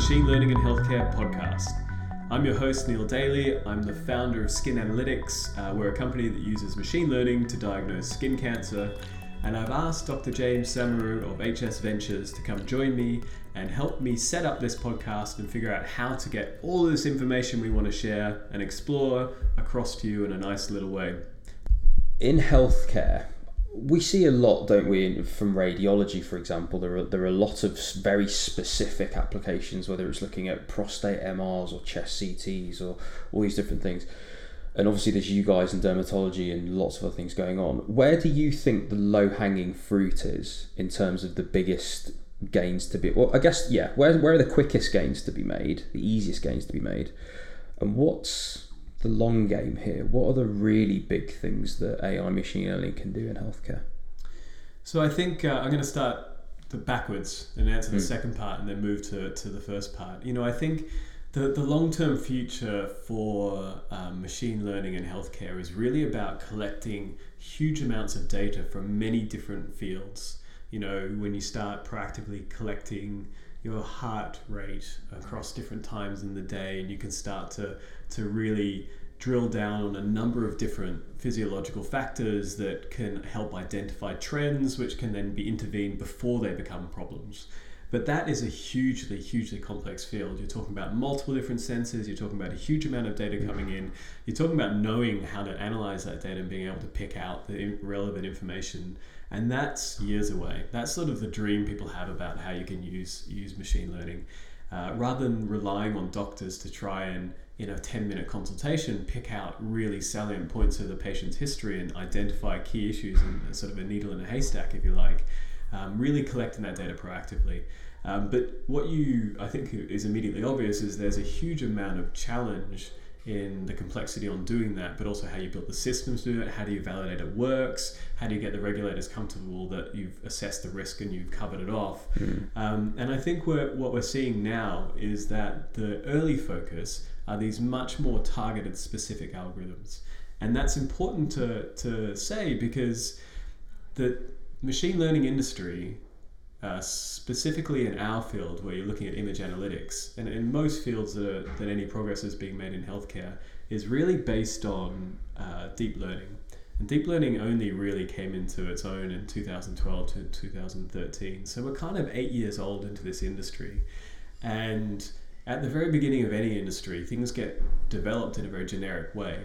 Machine Learning in Healthcare podcast. I'm your host, Neil Daly. I'm the founder of Skin Analytics. Uh, we're a company that uses machine learning to diagnose skin cancer. And I've asked Dr. James Somauroo of HS Ventures to come join me and help me set up this podcast and figure out how to get all this information we want to share and explore across to you in a nice little way. In healthcare, we see a lot, don't we, from radiology, for example. There are there are a lot of very specific applications, whether it's looking at prostate MRs or chest CTs or all these different things. And obviously, there's you guys in dermatology and lots of other things going on. Where do you think the low hanging fruit is in terms of the biggest gains to be? Well, I guess yeah. Where where are the quickest gains to be made? The easiest gains to be made, and what's the long game here? What are the really big things that AI machine learning can do in healthcare? So I think uh, I'm going to start the backwards and answer the mm. second part, and then move to to the first part. You know, I think. The, the long term future for um, machine learning in healthcare is really about collecting huge amounts of data from many different fields. You know, when you start proactively collecting your heart rate across different times in the day, and you can start to to really drill down on a number of different physiological factors that can help identify trends, which can then be intervened before they become problems. But that is a hugely, hugely complex field. You're talking about multiple different sensors, you're talking about a huge amount of data coming in, you're talking about knowing how to analyze that data and being able to pick out the relevant information. And that's years away. That's sort of the dream people have about how you can use, use machine learning. Uh, rather than relying on doctors to try and in a 10 minute consultation pick out really salient points of the patient's history and identify key issues and sort of a needle in a haystack if you like um, really collecting that data proactively um, but what you i think is immediately obvious is there's a huge amount of challenge in the complexity on doing that, but also how you build the systems to do it, how do you validate it works, how do you get the regulators comfortable that you've assessed the risk and you've covered it off. Mm. Um, and I think we're, what we're seeing now is that the early focus are these much more targeted specific algorithms. And that's important to, to say because the machine learning industry uh, specifically in our field where you're looking at image analytics, and in most fields that, are, that any progress is being made in healthcare, is really based on uh, deep learning. And deep learning only really came into its own in 2012 to 2013. So we're kind of eight years old into this industry. And at the very beginning of any industry, things get developed in a very generic way.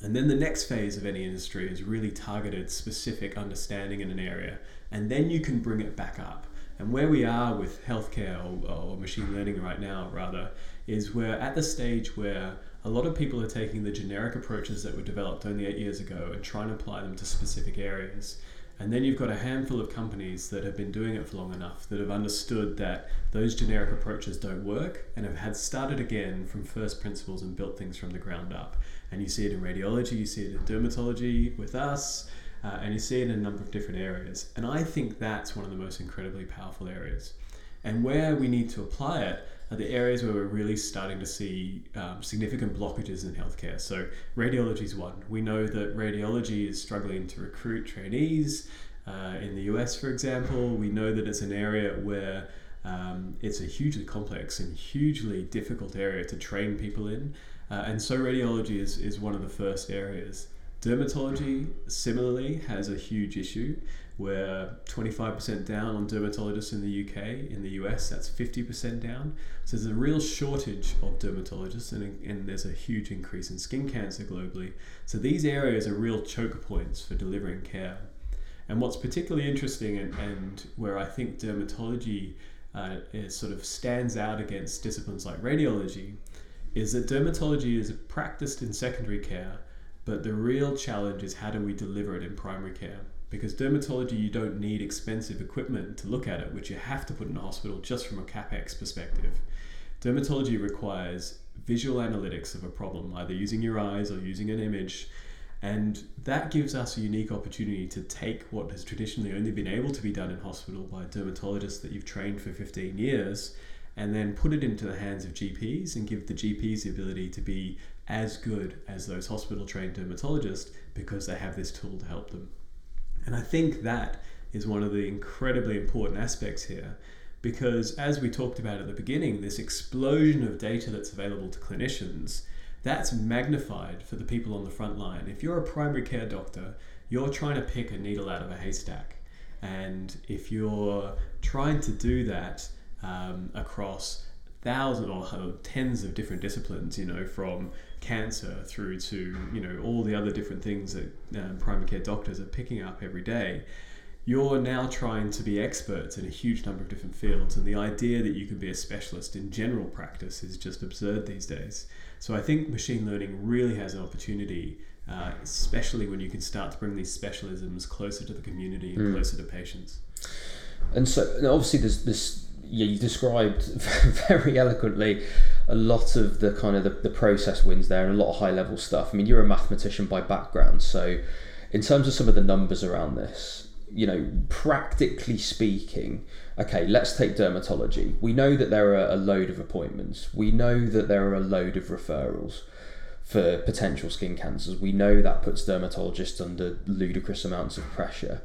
And then the next phase of any industry is really targeted, specific understanding in an area and then you can bring it back up. And where we are with healthcare or, or, machine learning right now, rather, is we're at the stage where a lot of people are taking the generic approaches that were developed only eight years ago and trying to apply them to specific areas. And then you've got a handful of companies that have been doing it for long enough that have understood that those generic approaches don't work and have had started again from first principles and built things from the ground up. And you see it in radiology, you see it in dermatology with us, uh, and you see it in a number of different areas. And I think that's one of the most incredibly powerful areas. And where we need to apply it are the areas where we're really starting to see um, significant blockages in healthcare. So, radiology is one. We know that radiology is struggling to recruit trainees. Uh, in the US, for example, we know that it's an area where um, it's a hugely complex and hugely difficult area to train people in. Uh, and so, radiology is, is one of the first areas. Dermatology, similarly, has a huge issue. We're 25% down on dermatologists in the UK. In the US, that's 50% down. So there's a real shortage of dermatologists, and, and there's a huge increase in skin cancer globally. So these areas are real choke points for delivering care. And what's particularly interesting, and, and where I think dermatology uh, sort of stands out against disciplines like radiology, is that dermatology is practiced in secondary care but the real challenge is how do we deliver it in primary care? Because dermatology, you don't need expensive equipment to look at it, which you have to put in a hospital just from a capex perspective. Dermatology requires visual analytics of a problem, either using your eyes or using an image. And that gives us a unique opportunity to take what has traditionally only been able to be done in hospital by dermatologists that you've trained for 15 years and then put it into the hands of GPs and give the GPs the ability to be as good as those hospital trained dermatologists because they have this tool to help them. And I think that is one of the incredibly important aspects here because as we talked about at the beginning, this explosion of data that's available to clinicians, that's magnified for the people on the front line. If you're a primary care doctor, you're trying to pick a needle out of a haystack. And if you're trying to do that um, across thousands or tens of different disciplines, you know, from cancer through to, you know, all the other different things that um, primary care doctors are picking up every day, you're now trying to be experts in a huge number of different fields. And the idea that you can be a specialist in general practice is just absurd these days. So I think machine learning really has an opportunity, uh, especially when you can start to bring these specialisms closer to the community and mm. closer to patients. And so, and obviously, there's this. Yeah, you described very eloquently a lot of the kind of the, the process wins there and a lot of high level stuff. I mean, you're a mathematician by background, so in terms of some of the numbers around this, you know, practically speaking, okay, let's take dermatology. We know that there are a load of appointments. We know that there are a load of referrals for potential skin cancers. We know that puts dermatologists under ludicrous amounts of pressure.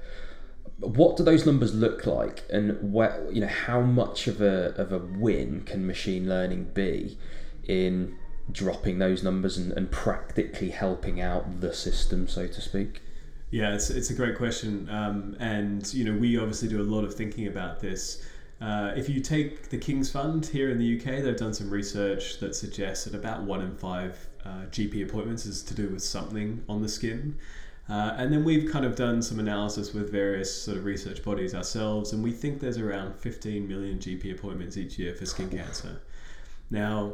What do those numbers look like, and where you know how much of a of a win can machine learning be in dropping those numbers and, and practically helping out the system, so to speak? Yeah, it's, it's a great question. Um, and, you know, we obviously do a lot of thinking about this. Uh, if you take the King's Fund here in the UK, they've done some research that suggests that about one in five uh, GP appointments is to do with something on the skin. Uh, and then we've kind of done some analysis with various sort of research bodies ourselves, and we think there's around 15 million GP appointments each year for skin cancer. Now,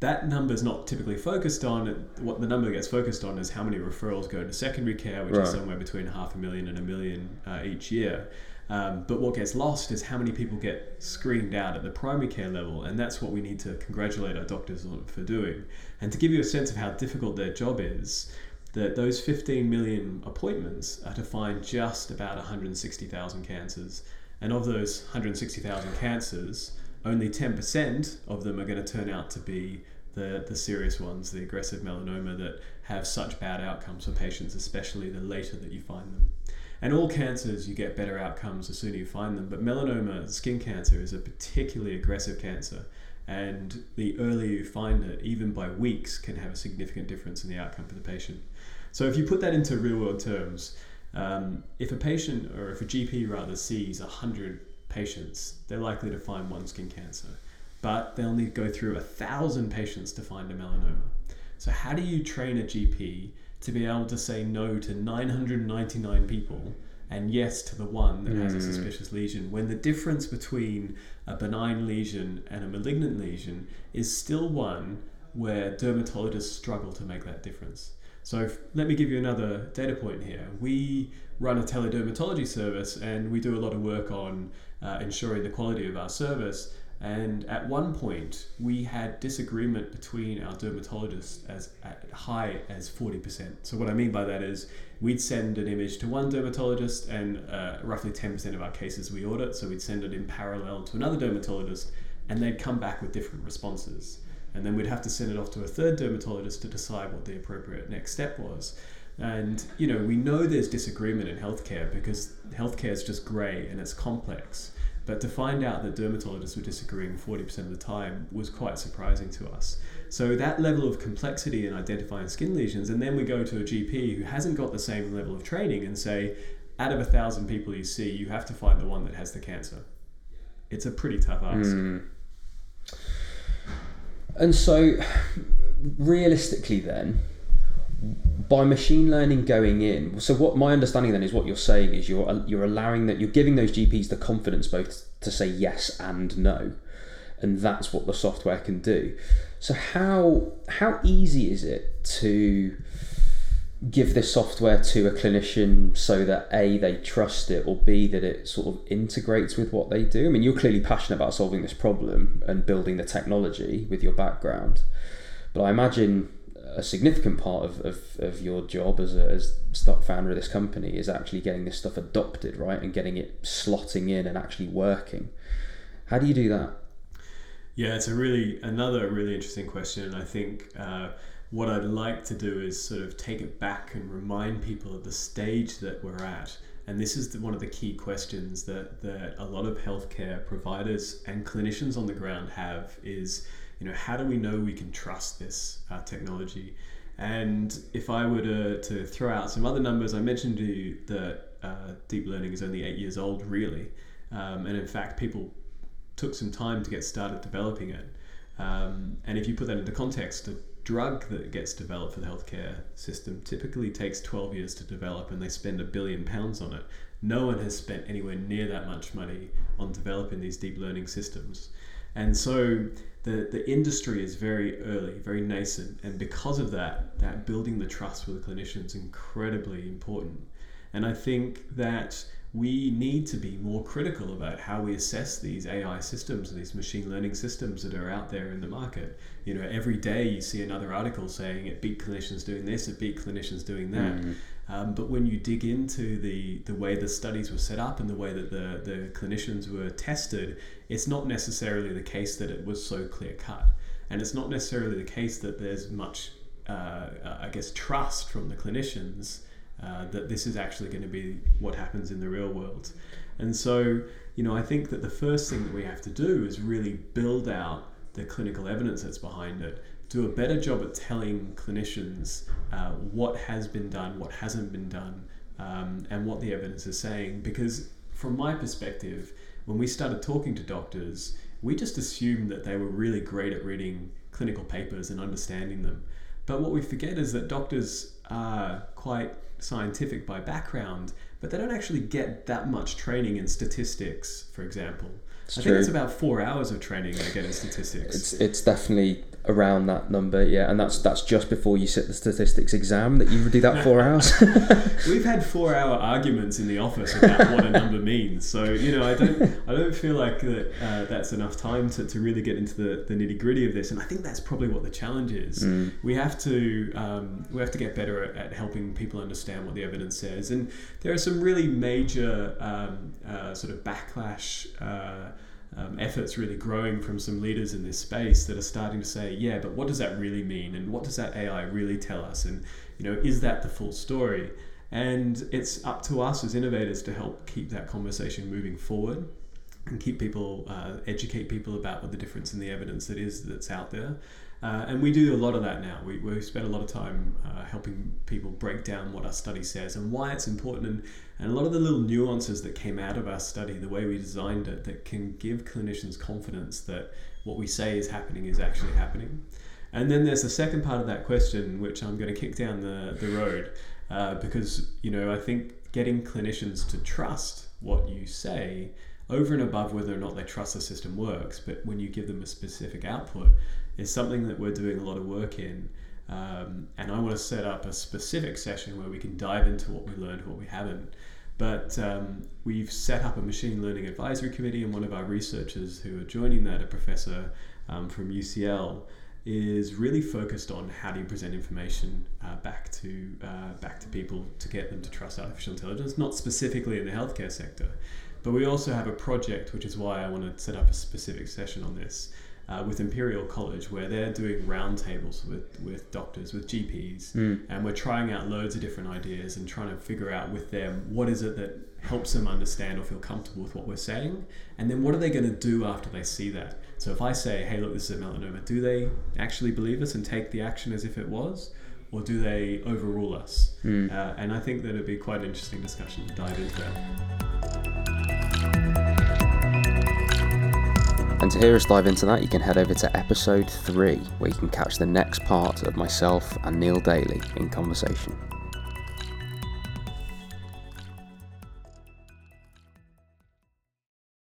that number is not typically focused on. What the number gets focused on is how many referrals go to secondary care, which right. is somewhere between half a million and a million uh, each year. Um, but what gets lost is how many people get screened out at the primary care level, and that's what we need to congratulate our doctors on for doing. And to give you a sense of how difficult their job is, that those 15 million appointments are to find just about 160,000 cancers, and of those 160,000 cancers, only 10% of them are going to turn out to be the, the serious ones, the aggressive melanoma that have such bad outcomes for patients, especially the later that you find them. And all cancers, you get better outcomes the sooner you find them, but melanoma, skin cancer, is a particularly aggressive cancer. And the earlier you find it, even by weeks, can have a significant difference in the outcome for the patient. So if you put that into real world terms, um, if a patient or if a GP rather sees 100 patients, they're likely to find one skin cancer but they'll need to go through a thousand patients to find a melanoma. So, how do you train a GP to be able to say no to 999 people and yes to the one that mm. has a hmm. suspicious lesion when the difference between a benign lesion and a malignant lesion is still one where dermatologists struggle to make that difference? So, if, let me give you another data point here. We run a teledermatology service and we do a lot of work on uh, ensuring the quality of our service. And at one point, we had disagreement between our dermatologists as high as 40%. So, what I mean by that is we'd send an image to one dermatologist, and uh, roughly 10% of our cases we audit. So, we'd send it in parallel to another dermatologist, and they'd come back with different responses. And then we'd have to send it off to a third dermatologist to decide what the appropriate next step was. And you know, we know there's disagreement in healthcare because healthcare is just grey and it's complex. But to find out that dermatologists were disagreeing 40% of the time was quite surprising to us. So that level of complexity in identifying skin lesions, and then we go to a GP who hasn't got the same level of training and say, out of a thousand people you see, you have to find the one that has the cancer. It's a pretty tough ask. Mm. And so, realistically, then, by machine learning going in so what my understanding then is what you're saying is you're you're allowing that you're giving those gps the confidence both to say yes and no and that's what the software can do. So how how easy is it to give this software to a clinician so that a they trust it or b that it sort of integrates with what they do? I mean you're clearly passionate about solving this problem and building the technology with your background but i imagine a significant part of, of, of your job as a as stock founder of this company is actually getting this stuff adopted, right, and getting it slotting in and actually working. How do you do that? Yeah, it's a really another really interesting question. And I think uh, what I'd like to do is sort of take it back and remind people of the stage that we're at And this is the, one of the key questions that, that a lot of healthcare providers and clinicians on the ground have is, you know, how do we know we can trust this uh, technology? And if I were to, to throw out some other numbers, I mentioned to you that uh, deep learning is only eight years old, really. Um, and in fact, people took some time to get started developing it. Um, and if you put that into context, a drug that gets developed for the healthcare system typically takes 12 years to develop and they spend a billion pounds on it. No one has spent anywhere near that much money on developing these deep learning systems. And so the, the industry is very early, very nascent. And because of that, that building the trust with the clinicians is incredibly important. And I think that we need to be more critical about how we assess these AI systems and these machine learning systems that are out there in the market. You know, every day you see another article saying it beat clinicians doing this, it beat clinicians doing that. Mm. Um, but when you dig into the, the way the studies were set up and the way that the, the clinicians were tested, it's not necessarily the case that it was so clear cut. And it's not necessarily the case that there's much, uh, I guess, trust from the clinicians uh, that this is actually going to be what happens in the real world. And so, you know, I think that the first thing that we have to do is really build out the clinical evidence that's behind it, do a better job at telling clinicians uh, what has been done, what hasn't been done, um, and what the evidence is saying. Because from my perspective, when we started talking to doctors, we just assumed that they were really great at reading clinical papers and understanding them. But what we forget is that doctors are quite scientific by background, but they don't actually get that much training in statistics, for example. It's I true. think it's about four hours of training they get in statistics. It's it's definitely around that number, yeah, and that's that's just before you sit the statistics exam that you do that four hours. We've had four hour arguments in the office about what a number means, so you know I don't I don't feel like that uh, that's enough time to, to really get into the, the nitty gritty of this, and I think that's probably what the challenge is. Mm. We have to um, we have to get better at, at, helping people understand what the evidence says, and there are some really major um, uh, sort of backlash. Uh, um, efforts really growing from some leaders in this space that are starting to say, yeah, but what does that really mean? And what does that AI really tell us? And, you know, is that the full story? And it's up to us as innovators to help keep that conversation moving forward and keep people, uh, educate people about what the difference in the evidence that is that's out there. Uh, and we do a lot of that now. We, we spend a lot of time uh, helping people break down what our study says and why it's important, and, and a lot of the little nuances that came out of our study, the way we designed it, that can give clinicians confidence that what we say is happening is actually happening. And then there's the second part of that question, which I'm going to kick down the, the road, uh, because you know I think getting clinicians to trust what you say over and above whether or not they trust the system works, but when you give them a specific output, is something that we're doing a lot of work in. Um, and I want to set up a specific session where we can dive into what we learned, what we haven't. But um, we've set up a machine learning advisory committee, and one of our researchers who are joining that, a professor um, from UCL, is really focused on how do you present information uh, back to uh, back to people to get them to trust artificial intelligence, not specifically in the healthcare sector, but we also have a project, which is why I want to set up a specific session on this, uh, with Imperial College where they're doing roundtables with, with doctors, with GPs, mm. and we're trying out loads of different ideas and trying to figure out with them what is it that helps them understand or feel comfortable with what we're saying, and then what are they going to do after they see that. So if I say, hey, look, this is a melanoma, do they actually believe us and take the action as if it was? Or do they overrule us? Mm. Uh, and I think that it'd be quite an interesting discussion to dive into that. And to hear us dive into that, you can head over to episode 3, where you can catch the next part of myself and Neil Daly in conversation.